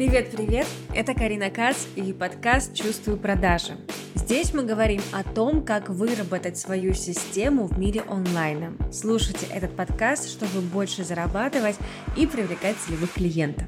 Привет-привет! Это Карина Кац и подкаст «Чувствую продажи». Здесь мы говорим о том, как выработать свою систему в мире онлайна. Слушайте этот подкаст, чтобы больше зарабатывать и привлекать целевых клиентов.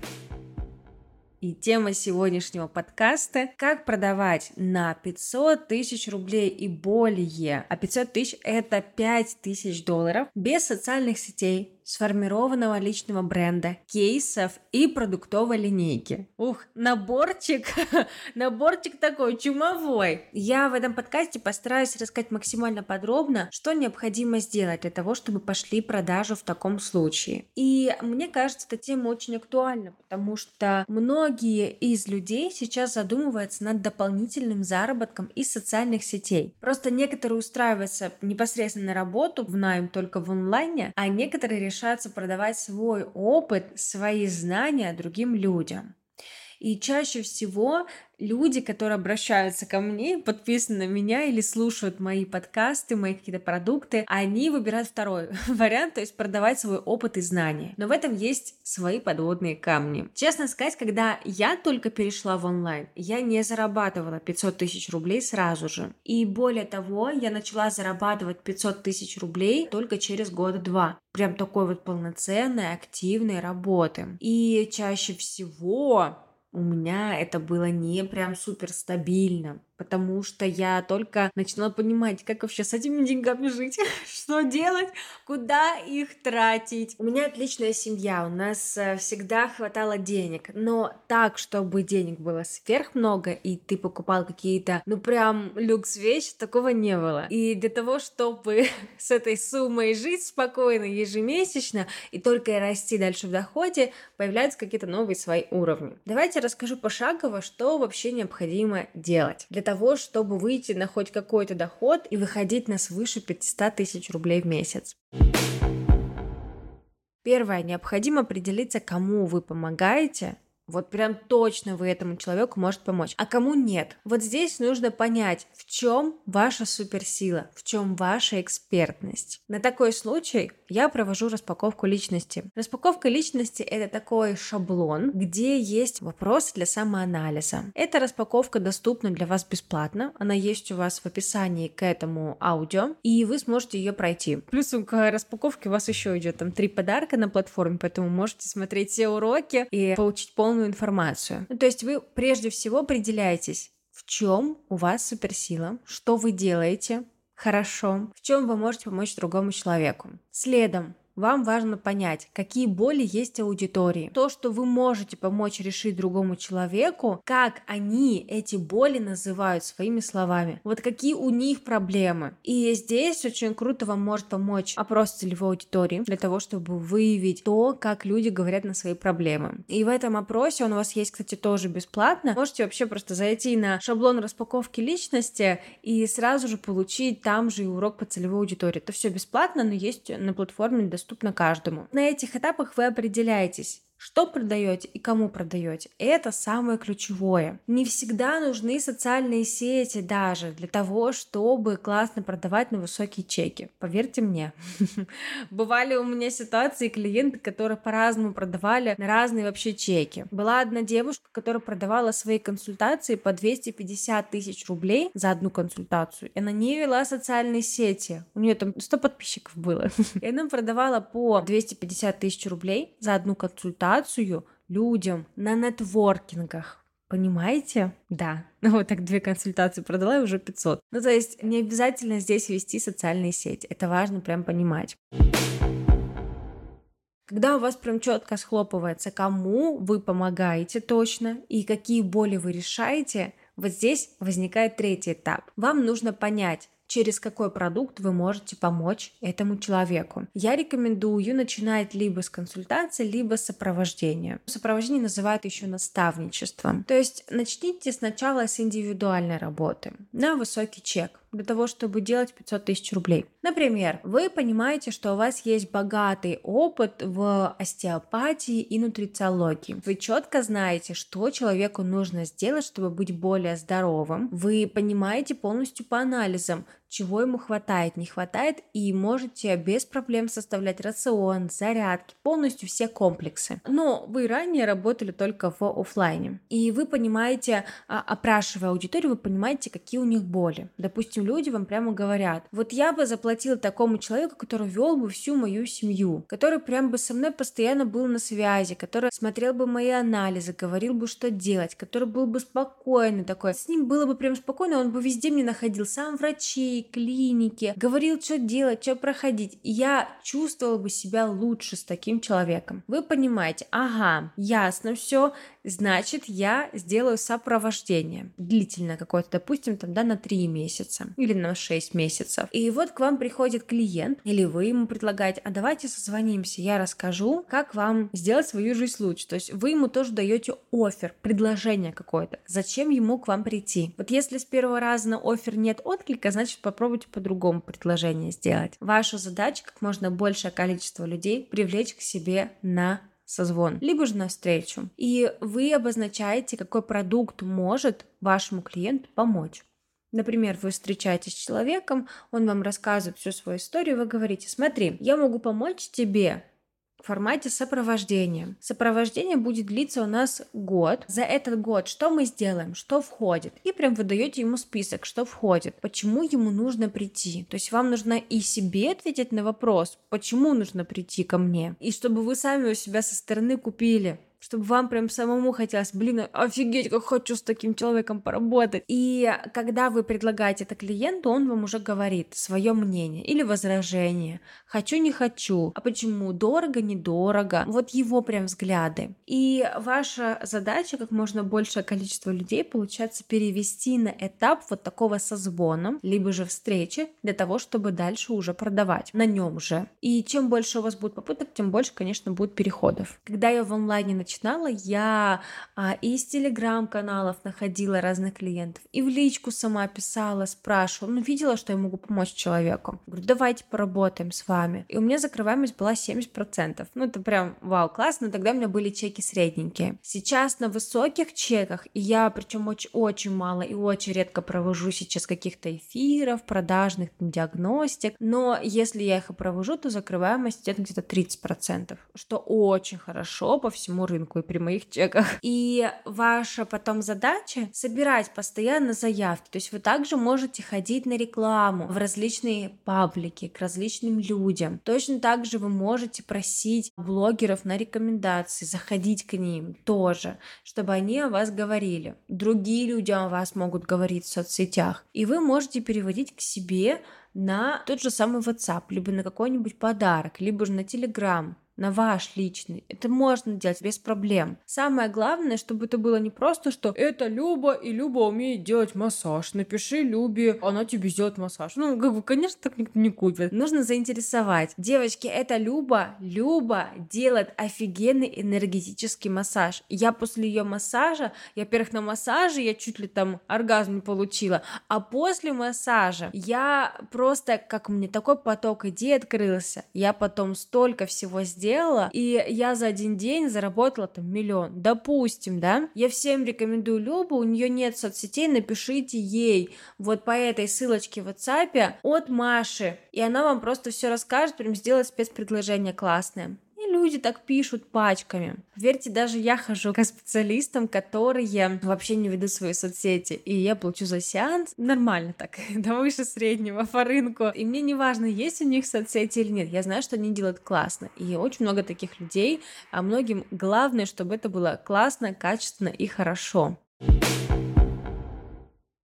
И тема сегодняшнего подкаста – как продавать на 500 тысяч рублей и более. А 500 тысяч – это 5 тысяч долларов без социальных сетей, сформированного личного бренда, кейсов и продуктовой линейки. Ух, наборчик, наборчик такой чумовой. Я в этом подкасте постараюсь рассказать максимально подробно, что необходимо сделать для того, чтобы пошли продажи в таком случае. И мне кажется, эта тема очень актуальна, потому что многие из людей сейчас задумываются над дополнительным заработком из социальных сетей. Просто некоторые устраиваются непосредственно на работу в найм только в онлайне, а некоторые решаются продавать свой опыт, свои знания другим людям. И чаще всего люди, которые обращаются ко мне, подписаны на меня или слушают мои подкасты, мои какие-то продукты, они выбирают второй вариант, то есть продавать свой опыт и знания. Но в этом есть свои подводные камни. Честно сказать, когда я только перешла в онлайн, я не зарабатывала 500 тысяч рублей сразу же. И более того, я начала зарабатывать 500 тысяч рублей только через год-два прям такой вот полноценной, активной работы. И чаще всего у меня это было не прям супер стабильно потому что я только начинала понимать, как вообще с этими деньгами жить, что делать, куда их тратить. У меня отличная семья, у нас э, всегда хватало денег, но так, чтобы денег было сверх много, и ты покупал какие-то, ну прям люкс вещи, такого не было. И для того, чтобы с этой суммой жить спокойно ежемесячно и только и расти дальше в доходе, появляются какие-то новые свои уровни. Давайте расскажу пошагово, что вообще необходимо делать для того, того, чтобы выйти на хоть какой-то доход и выходить на свыше 500 тысяч рублей в месяц. Первое, необходимо определиться, кому вы помогаете вот прям точно вы этому человеку можете помочь. А кому нет? Вот здесь нужно понять, в чем ваша суперсила, в чем ваша экспертность. На такой случай я провожу распаковку личности. Распаковка личности это такой шаблон, где есть вопросы для самоанализа. Эта распаковка доступна для вас бесплатно. Она есть у вас в описании к этому аудио, и вы сможете ее пройти. Плюс к распаковке у вас еще идет там три подарка на платформе, поэтому можете смотреть все уроки и получить полную информацию. Ну, то есть вы прежде всего определяетесь, в чем у вас суперсила, что вы делаете хорошо, в чем вы можете помочь другому человеку. Следом вам важно понять, какие боли есть аудитории. То, что вы можете помочь решить другому человеку, как они эти боли называют своими словами. Вот какие у них проблемы. И здесь очень круто вам может помочь опрос целевой аудитории для того, чтобы выявить то, как люди говорят на свои проблемы. И в этом опросе он у вас есть, кстати, тоже бесплатно. Можете вообще просто зайти на шаблон распаковки личности и сразу же получить там же и урок по целевой аудитории. Это все бесплатно, но есть на платформе для доступно каждому. На этих этапах вы определяетесь, что продаете и кому продаете. Это самое ключевое. Не всегда нужны социальные сети даже для того, чтобы классно продавать на высокие чеки. Поверьте мне. Бывали у меня ситуации клиенты, которые по-разному продавали на разные вообще чеки. Была одна девушка, которая продавала свои консультации по 250 тысяч рублей за одну консультацию. И она не вела социальные сети. У нее там 100 подписчиков было. И она продавала по 250 тысяч рублей за одну консультацию консультацию людям на нетворкингах. Понимаете? Да. Ну вот так две консультации продала и уже 500. Ну то есть не обязательно здесь вести социальные сети. Это важно прям понимать. Когда у вас прям четко схлопывается, кому вы помогаете точно и какие боли вы решаете, вот здесь возникает третий этап. Вам нужно понять, через какой продукт вы можете помочь этому человеку. Я рекомендую начинать либо с консультации, либо с сопровождения. Сопровождение называют еще наставничеством. То есть начните сначала с индивидуальной работы на высокий чек для того, чтобы делать 500 тысяч рублей. Например, вы понимаете, что у вас есть богатый опыт в остеопатии и нутрициологии. Вы четко знаете, что человеку нужно сделать, чтобы быть более здоровым. Вы понимаете полностью по анализам, чего ему хватает, не хватает, и можете без проблем составлять рацион, зарядки, полностью все комплексы. Но вы ранее работали только в офлайне, и вы понимаете, а, опрашивая аудиторию, вы понимаете, какие у них боли. Допустим, люди вам прямо говорят, вот я бы заплатила такому человеку, который вел бы всю мою семью, который прям бы со мной постоянно был на связи, который смотрел бы мои анализы, говорил бы, что делать, который был бы спокойный такой. С ним было бы прям спокойно, он бы везде мне находил, сам врачей, клиники, говорил, что делать, что проходить. Я чувствовала бы себя лучше с таким человеком. Вы понимаете, ага, ясно все, значит, я сделаю сопровождение длительное какое-то, допустим, там, да, на 3 месяца или на 6 месяцев. И вот к вам приходит клиент, или вы ему предлагаете, а давайте созвонимся, я расскажу, как вам сделать свою жизнь лучше. То есть вы ему тоже даете офер, предложение какое-то. Зачем ему к вам прийти? Вот если с первого раза на офер нет отклика, значит попробуйте по-другому предложение сделать. Ваша задача как можно большее количество людей привлечь к себе на созвон, либо же на встречу. И вы обозначаете, какой продукт может вашему клиенту помочь. Например, вы встречаетесь с человеком, он вам рассказывает всю свою историю, вы говорите, смотри, я могу помочь тебе в формате сопровождения. Сопровождение будет длиться у нас год. За этот год что мы сделаем, что входит. И прям вы даете ему список, что входит, почему ему нужно прийти. То есть вам нужно и себе ответить на вопрос, почему нужно прийти ко мне. И чтобы вы сами у себя со стороны купили чтобы вам прям самому хотелось, блин, офигеть, как хочу с таким человеком поработать. И когда вы предлагаете это клиенту, он вам уже говорит свое мнение или возражение. Хочу, не хочу. А почему? Дорого, недорого. Вот его прям взгляды. И ваша задача, как можно большее количество людей, получается, перевести на этап вот такого созвона, либо же встречи, для того, чтобы дальше уже продавать на нем же. И чем больше у вас будет попыток, тем больше, конечно, будет переходов. Когда я в онлайне начинала начинала, я а, из телеграм-каналов находила разных клиентов, и в личку сама писала, спрашивала, ну, видела, что я могу помочь человеку. Говорю, давайте поработаем с вами. И у меня закрываемость была 70%. Ну, это прям вау, классно, тогда у меня были чеки средненькие. Сейчас на высоких чеках, и я причем очень, очень мало и очень редко провожу сейчас каких-то эфиров, продажных, диагностик, но если я их и провожу, то закрываемость это где-то 30%, что очень хорошо по всему рынку рынку и при моих чеках. И ваша потом задача собирать постоянно заявки. То есть вы также можете ходить на рекламу в различные паблики, к различным людям. Точно так же вы можете просить блогеров на рекомендации, заходить к ним тоже, чтобы они о вас говорили. Другие люди о вас могут говорить в соцсетях. И вы можете переводить к себе на тот же самый WhatsApp, либо на какой-нибудь подарок, либо же на Telegram на ваш личный. Это можно делать без проблем. Самое главное, чтобы это было не просто, что это Люба, и Люба умеет делать массаж. Напиши Любе, она тебе сделает массаж. Ну, как бы, конечно, так никто не купит. Нужно заинтересовать. Девочки, это Люба. Люба делает офигенный энергетический массаж. Я после ее массажа, я, во-первых, на массаже я чуть ли там оргазм не получила, а после массажа я просто, как мне такой поток идей открылся, я потом столько всего сделала, сделала, и я за один день заработала там миллион. Допустим, да? Я всем рекомендую Любу, у нее нет соцсетей, напишите ей вот по этой ссылочке в WhatsApp от Маши, и она вам просто все расскажет, прям сделает спецпредложение классное люди так пишут пачками. Верьте, даже я хожу к специалистам, которые вообще не ведут свои соцсети, и я получу за сеанс нормально так, да выше среднего по рынку. И мне не важно, есть у них соцсети или нет, я знаю, что они делают классно. И очень много таких людей, а многим главное, чтобы это было классно, качественно и хорошо.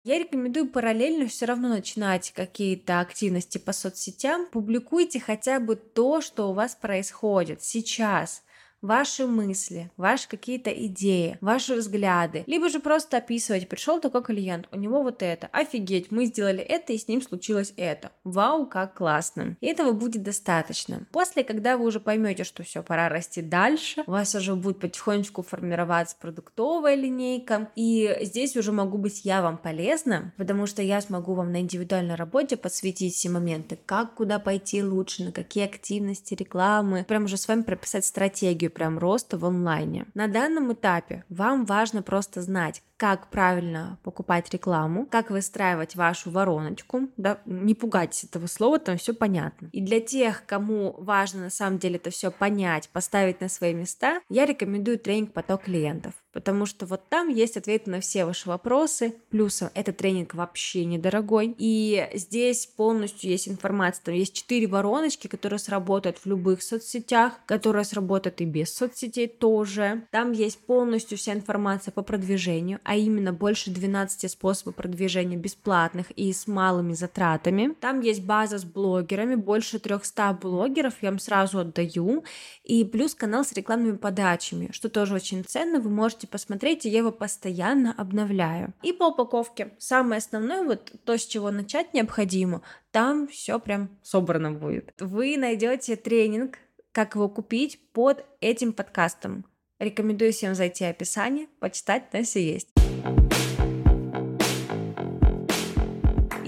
Я рекомендую параллельно все равно начинать какие-то активности по соцсетям. Публикуйте хотя бы то, что у вас происходит сейчас ваши мысли, ваши какие-то идеи, ваши взгляды, либо же просто описывать, пришел такой клиент, у него вот это, офигеть, мы сделали это и с ним случилось это, вау, как классно. И этого будет достаточно. После, когда вы уже поймете, что все, пора расти дальше, у вас уже будет потихонечку формироваться продуктовая линейка, и здесь уже могу быть я вам полезна, потому что я смогу вам на индивидуальной работе подсветить все моменты, как куда пойти лучше, на какие активности, рекламы, прям уже с вами прописать стратегию прям роста в онлайне. На данном этапе вам важно просто знать, как правильно покупать рекламу, как выстраивать вашу вороночку, да, не пугайтесь этого слова, там все понятно. И для тех, кому важно на самом деле это все понять, поставить на свои места, я рекомендую тренинг «Поток клиентов» потому что вот там есть ответы на все ваши вопросы. Плюсом этот тренинг вообще недорогой. И здесь полностью есть информация. Там есть четыре вороночки, которые сработают в любых соцсетях, которые сработают и без соцсетей тоже. Там есть полностью вся информация по продвижению, а именно больше 12 способов продвижения бесплатных и с малыми затратами. Там есть база с блогерами, больше 300 блогеров, я вам сразу отдаю. И плюс канал с рекламными подачами, что тоже очень ценно. Вы можете посмотреть, я его постоянно обновляю. И по упаковке. Самое основное, вот то, с чего начать необходимо, там все прям собрано будет. Вы найдете тренинг, как его купить под этим подкастом. Рекомендую всем зайти в описание, почитать, там все есть.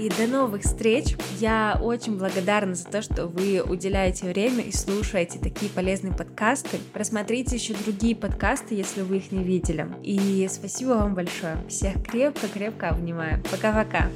и до новых встреч. Я очень благодарна за то, что вы уделяете время и слушаете такие полезные подкасты. Просмотрите еще другие подкасты, если вы их не видели. И спасибо вам большое. Всех крепко-крепко обнимаю. Пока-пока.